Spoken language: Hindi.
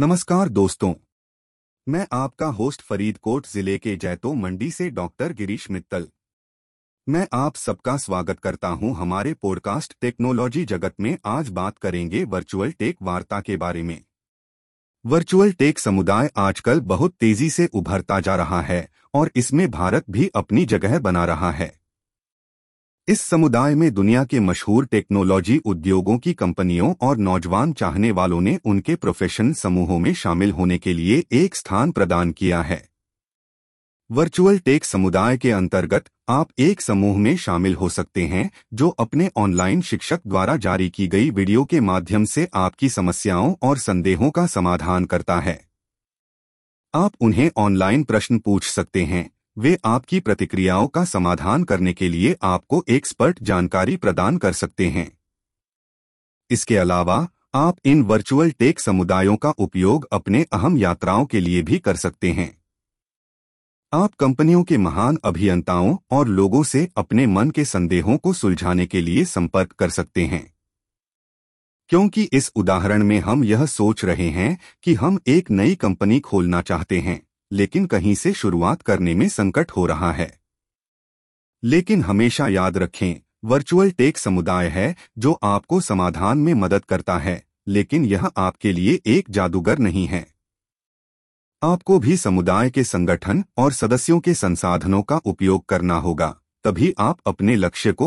नमस्कार दोस्तों। मैं आपका होस्ट फरीदकोट ज़िले के जैतो मंडी से डॉक्टर गिरीश मित्तल। मैं आप सबका स्वागत करता हूँ हमारे पॉडकास्ट टेक्नोलॉजी जगत में आज बात करेंगे वर्चुअल टेक वार्ता के बारे में। वर्चुअल टेक समुदाय आजकल बहुत तेज़ी से उभरता जा रहा है और इसमें भारत भी अपनी जगह बना रहा है। इस समुदाय में दुनिया के मशहूर टेक्नोलॉजी उद्योगों की कंपनियों और नौजवान चाहने वालों ने उनके प्रोफेशन समूहों में शामिल होने के लिए एक स्थान प्रदान किया है। वर्चुअल टेक समुदाय के अंतर्गत आप एक समूह में शामिल हो सकते हैं, जो अपने ऑनलाइन शिक्षक द्वारा जारी की गई वीडियो के माध्यम से आपकी समस्याओं और संदेहों का समाधान करता है। आप उन्हें ऑनलाइन प्रश्न पूछ सकते हैं। वे आपकी प्रतिक्रियाओं का समाधान करने के लिए आपको एक्सपर्ट जानकारी प्रदान कर सकते हैं। इसके अलावा, आप इन वर्चुअल टेक समुदायों का उपयोग अपने अहम यात्राओं के लिए भी कर सकते हैं। आप कंपनियों के महान अभियंताओं और लोगों से अपने मन के संदेहों को सुलझाने के लिए संपर्क कर सकते हैं। क्योंकि इस उदाहरण में हम यह सोच रहे हैं कि हम एक नई कंपनी खोलना चाहते हैं। लेकिन कहीं से शुरुआत करने में संकट हो रहा है। लेकिन हमेशा याद रखें, वर्चुअल टेक समुदाय है जो आपको समाधान में मदद करता है, लेकिन यह आपके लिए एक जादूगर नहीं है। आपको भी समुदाय के संगठन और सदस्यों के संसाधनों का उपयोग करना होगा, तभी आप अपने लक्ष्य को